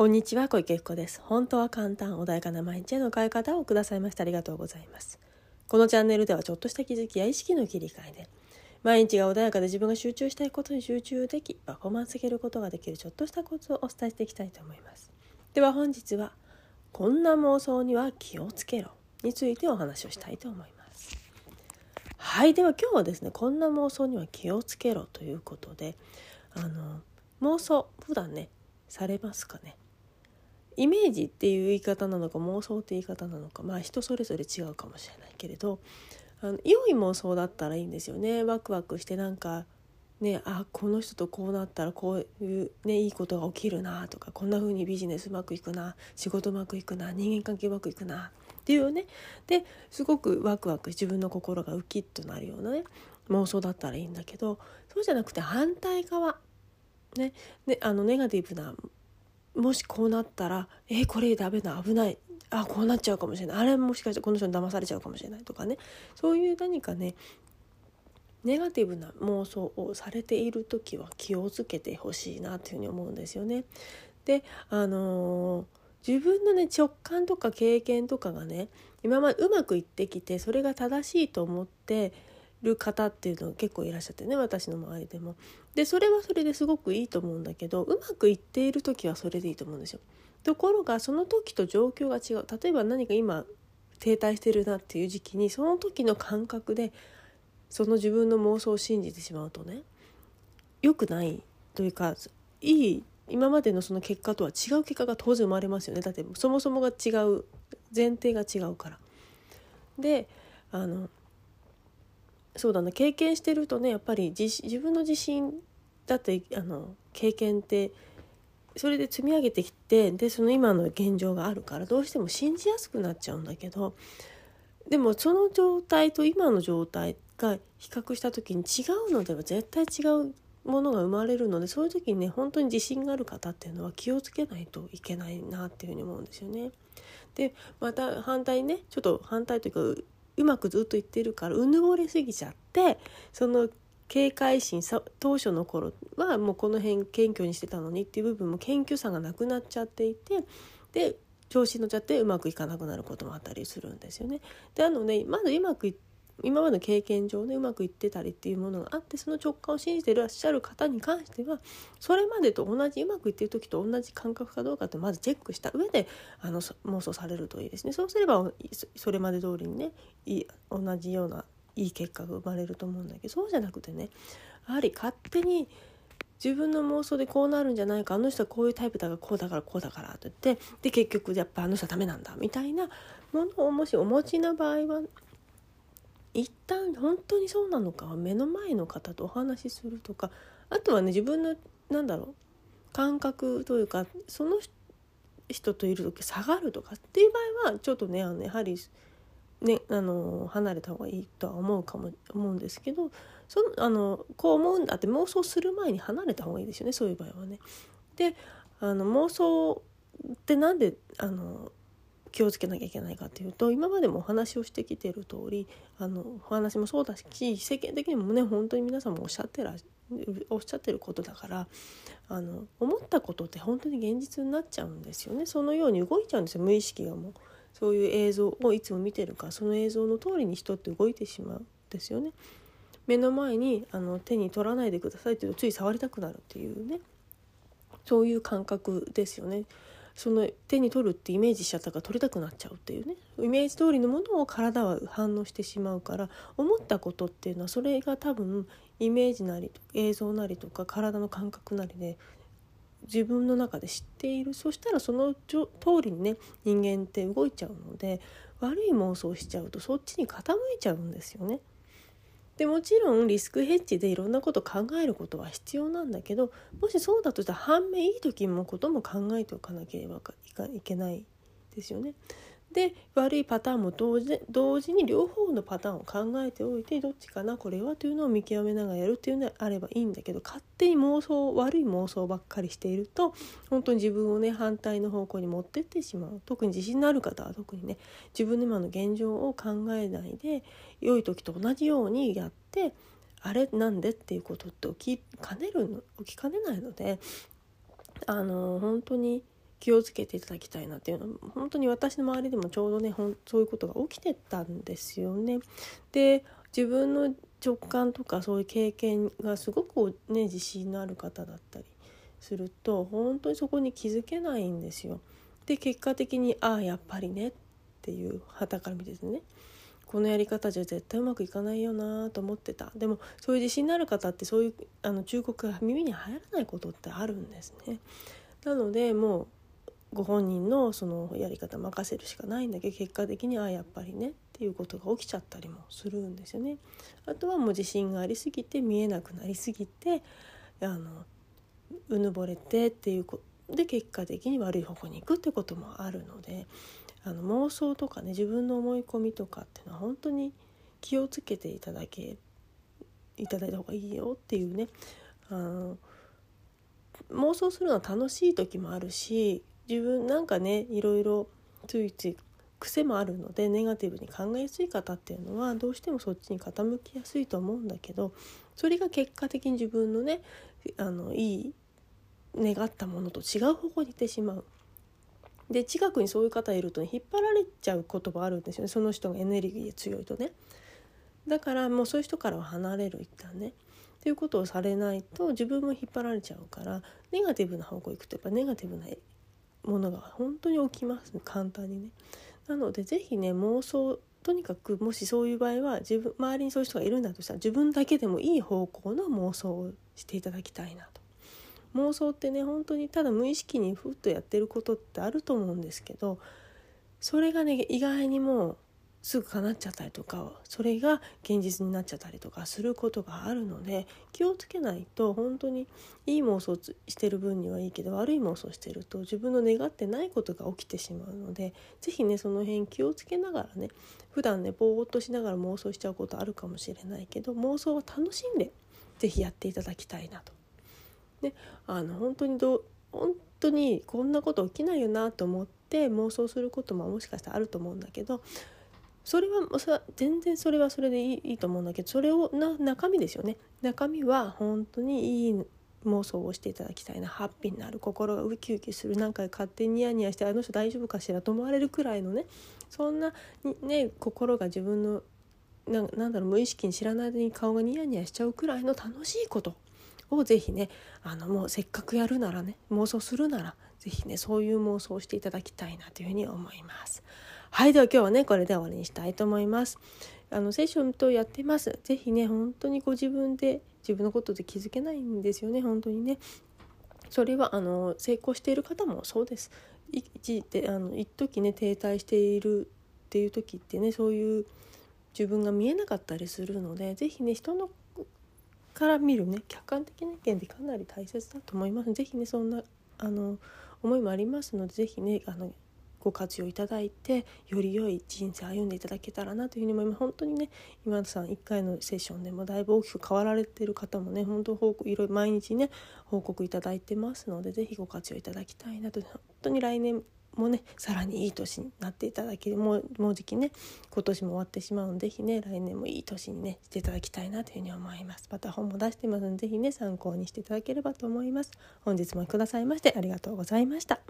こんにちは小池福子です。本当は簡単穏やかな毎日への変え方をくださいましてありがとうございます。このチャンネルではちょっとした気づきや意識の切り替えで毎日が穏やかで自分が集中したいことに集中できパフォーマンス上げることができるちょっとしたコツをお伝えしていきたいと思います。では本日はこんな妄想には気をつけろについてお話をしたいと思います。はいでは今日はですねこんな妄想には気をつけろということであの妄想普段ねされますかね？イメージっていう言い方なのか妄想って言い方なのかまあ人それぞれ違うかもしれないけれどあの良い妄想だったらいいんですよね。ワクワクしてなんかねあこの人とこうなったらこういう、ね、いいことが起きるなとかこんな風にビジネスうまくいくな仕事うまくいくな人間関係うまくいくなっていうね。ですごくワクワク自分の心がウキッとなるようなね妄想だったらいいんだけどそうじゃなくて反対側。ね、ねあのネガティブなもしこうなったらえー、これダメだ危ない。あこうなっちゃうかもしれない。あれもしかしてこの人に騙されちゃうかもしれないとかね。そういう何かねネガティブな妄想をされている時は気をつけてほしいなというふうに思うんですよね。であのー、自分のね直感とか経験とかがね今までうまくいってきてそれが正しいと思ってる方っていうの結構いらっしゃってね私の周りでも。でそれはそれですごくいいと思うんだけどうまくいっている時はそれでいいと思うんですよ。ところがその時と状況が違う例えば何か今停滞してるなっていう時期にその時の感覚でその自分の妄想を信じてしまうとね良くないというかいい今までのその結果とは違う結果が当然生まれますよねだってそもそもが違う前提が違うから。であのそうだな経験してるとねやっぱり自分の自信だってあの経験ってそれで積み上げてきてでその今の現状があるからどうしても信じやすくなっちゃうんだけどでもその状態と今の状態が比較した時に違うのでは絶対違うものが生まれるのでそういう時にね本当に自信がある方っていうのは気をつけないといけないなっていうふうに思うんですよね。でまた反対ねちょっと反対というかうまくずっと言ってるからうぬぼれすぎちゃってその警戒心当初の頃はもうこの辺謙虚にしてたのにっていう部分も謙虚さがなくなっちゃっていてで調子に乗っちゃってうまくいかなくなることもあったりするんですよね。であのねまずうまくい今までの経験上ねうまくいってたりっていうものがあってその直感を信じてらっしゃる方に関してはそれまでと同じうまくいってる時と同じ感覚かどうかってまずチェックした上であの妄想されるといいですね。そうすればそれまで通りにねい同じようないい結果が生まれると思うんだけどそうじゃなくてねやはり勝手に自分の妄想でこうなるんじゃないかあの人はこういうタイプだからこうだからこうだからと言ってで結局やっぱあの人はダメなんだみたいなものをもしお持ちの場合は一旦本当にそうなのかは目の前の方とお話しするとかあとはね自分のなんだろう感覚というかその人といる時下がるとかっていう場合はちょっとねあのやはりねあの離れた方がいいとは思うかも思うんですけどそのあのこう思うんだって妄想する前に離れた方がいいですよねそういう場合はね。であの妄想ってなんであの気をつけなきゃいけないかっていうと今までもお話をしてきてる通りあのお話もそうだし世間的にもね本当に皆さんもおっしゃってらおっしゃってることだからあの思ったことって本当に現実になっちゃうんですよねそのように動いちゃうんですよ無意識がもうそういう映像をいつも見てるからその映像の通りに人って動いてしまうんですよね。目の前にあの手に取らないでくださいって言うとつい触りたくなるっていうねそういう感覚ですよね。その手に取るってイメージしちゃったから取りたくなっちゃうっていうねイメージ通りのものを体は反応してしまうから思ったことっていうのはそれが多分イメージなり映像なりとか体の感覚なりで自分の中で知っているそしたらその通りにね人間って動いちゃうので悪い妄想しちゃうとそっちに傾いちゃうんですよね。でもちろんリスクヘッジでいろんなこと考えることは必要なんだけどもしそうだとしたら反面いい時もことも考えておかなければいけないですよね。で悪いパターンも同時同時に両方のパターンを考えておいてどっちかなこれはというのを見極めながらやるっていうのであればいいんだけど勝手に妄想悪い妄想ばっかりしていると本当に自分をね反対の方向に持ってってしまう。特に自信のある方は特にね自分の今の現状を考えないで良い時と同じようにやってあれなんでっていうことって起きかねるの起きかねないのであの本当に気をつけていただきたいなっていうのは本当に私の周りでもちょうどねほんそういうことが起きてたんですよね。で自分の直感とかそういう経験がすごくね自信のある方だったりすると本当にそこに気づけないんですよ。で結果的にああやっぱりねっていう旗から見ですねこのやり方じゃ絶対うまくいかないよなと思ってたでもそういう自信のある方ってそういうあの忠告が耳に入らないことってあるんですね。なのでもうご本人のそのやり方任せるしかないんだけど結果的にあやっぱりねっていうことが起きちゃったりもするんですよね。あとはもう自信がありすぎて見えなくなりすぎてあのうぬぼれてっていうことで結果的に悪い方向に行くってこともあるのであの妄想とかね自分の思い込みとかっていうのは本当に気をつけていただけいただいた方がいいよっていうねあの妄想するのは楽しい時もあるし自分なんかねいろいろついつい癖もあるのでネガティブに考えやすい方っていうのはどうしてもそっちに傾きやすいと思うんだけどそれが結果的に自分のねあのいい願ったものと違う方向に行ってしまう。で近くにそういう方いると、ね、引っ張られちゃうこともあるんですよねその人がエネルギーで強いとね。だからもうそういう人からは離れる一旦ね。っていうことをされないと自分も引っ張られちゃうからネガティブな方向行くとやっぱネガティブなものが本当に起きます、ね、簡単にね。なので是非ね妄想とにかくもしそういう場合は自分周りにそういう人がいるんだとしたら自分だけでもいい方向の妄想をしていただきたいなと。妄想ってね本当にただ無意識にふっとやってることってあると思うんですけどそれがね意外にもすぐ叶っちゃったりとかそれが現実になっちゃったりとかすることがあるので気をつけないと本当にいい妄想してる分にはいいけど悪い妄想してると自分の願ってないことが起きてしまうので是非ねその辺気をつけながらね普段ねぼーっとしながら妄想しちゃうことあるかもしれないけど妄想を楽しんで是非やっていただきたいなと。ね、あの本当にど本当にこんなこと起きないよなと思って妄想することももしかしたらあると思うんだけどそれは全然それはそれでいいと思うんだけどそれをな中身ですよね中身は本当にいい妄想をしていただきたいなハッピーになる心がウキウキするなんか勝手にニヤニヤしてあの人大丈夫かしらと思われるくらいのねそんなね心が自分のななんだろう無意識に知らない間に顔がニヤニヤしちゃうくらいの楽しいことをぜひねあのもうせっかくやるならね妄想するなら是非ねそういう妄想をしていただきたいなというふうに思います。はいでは今日はねこれで終わりにしたいと思います。あのセッションとやってます。是非ね本当にご自分で自分のことで気づけないんですよね。本当にね。それはあの成功している方もそうです。一であの一時ね停滞しているっていう時ってねそういう自分が見えなかったりするので是非ね人のから見るね客観的な意見ってかなり大切だと思います。是非ねそんなあの思いもありますので是非ねあのご活用いただいてより良い人生歩んでいただけたらなというふうに思います。本当にね今田さん1回のセッションでもだいぶ大きく変わられてる方もね本当報告いろいろ毎日ね報告いただいてますので是非ご活用いただきたいなと。本当に来年もねさらにいい年になっていただけるもうもうじきね今年も終わってしまうので是非ね来年もいい年にねしていただきたいなというふうに思います。また本も出してますので是非ね参考にしていただければと思います。本日もくださいましてありがとうございました。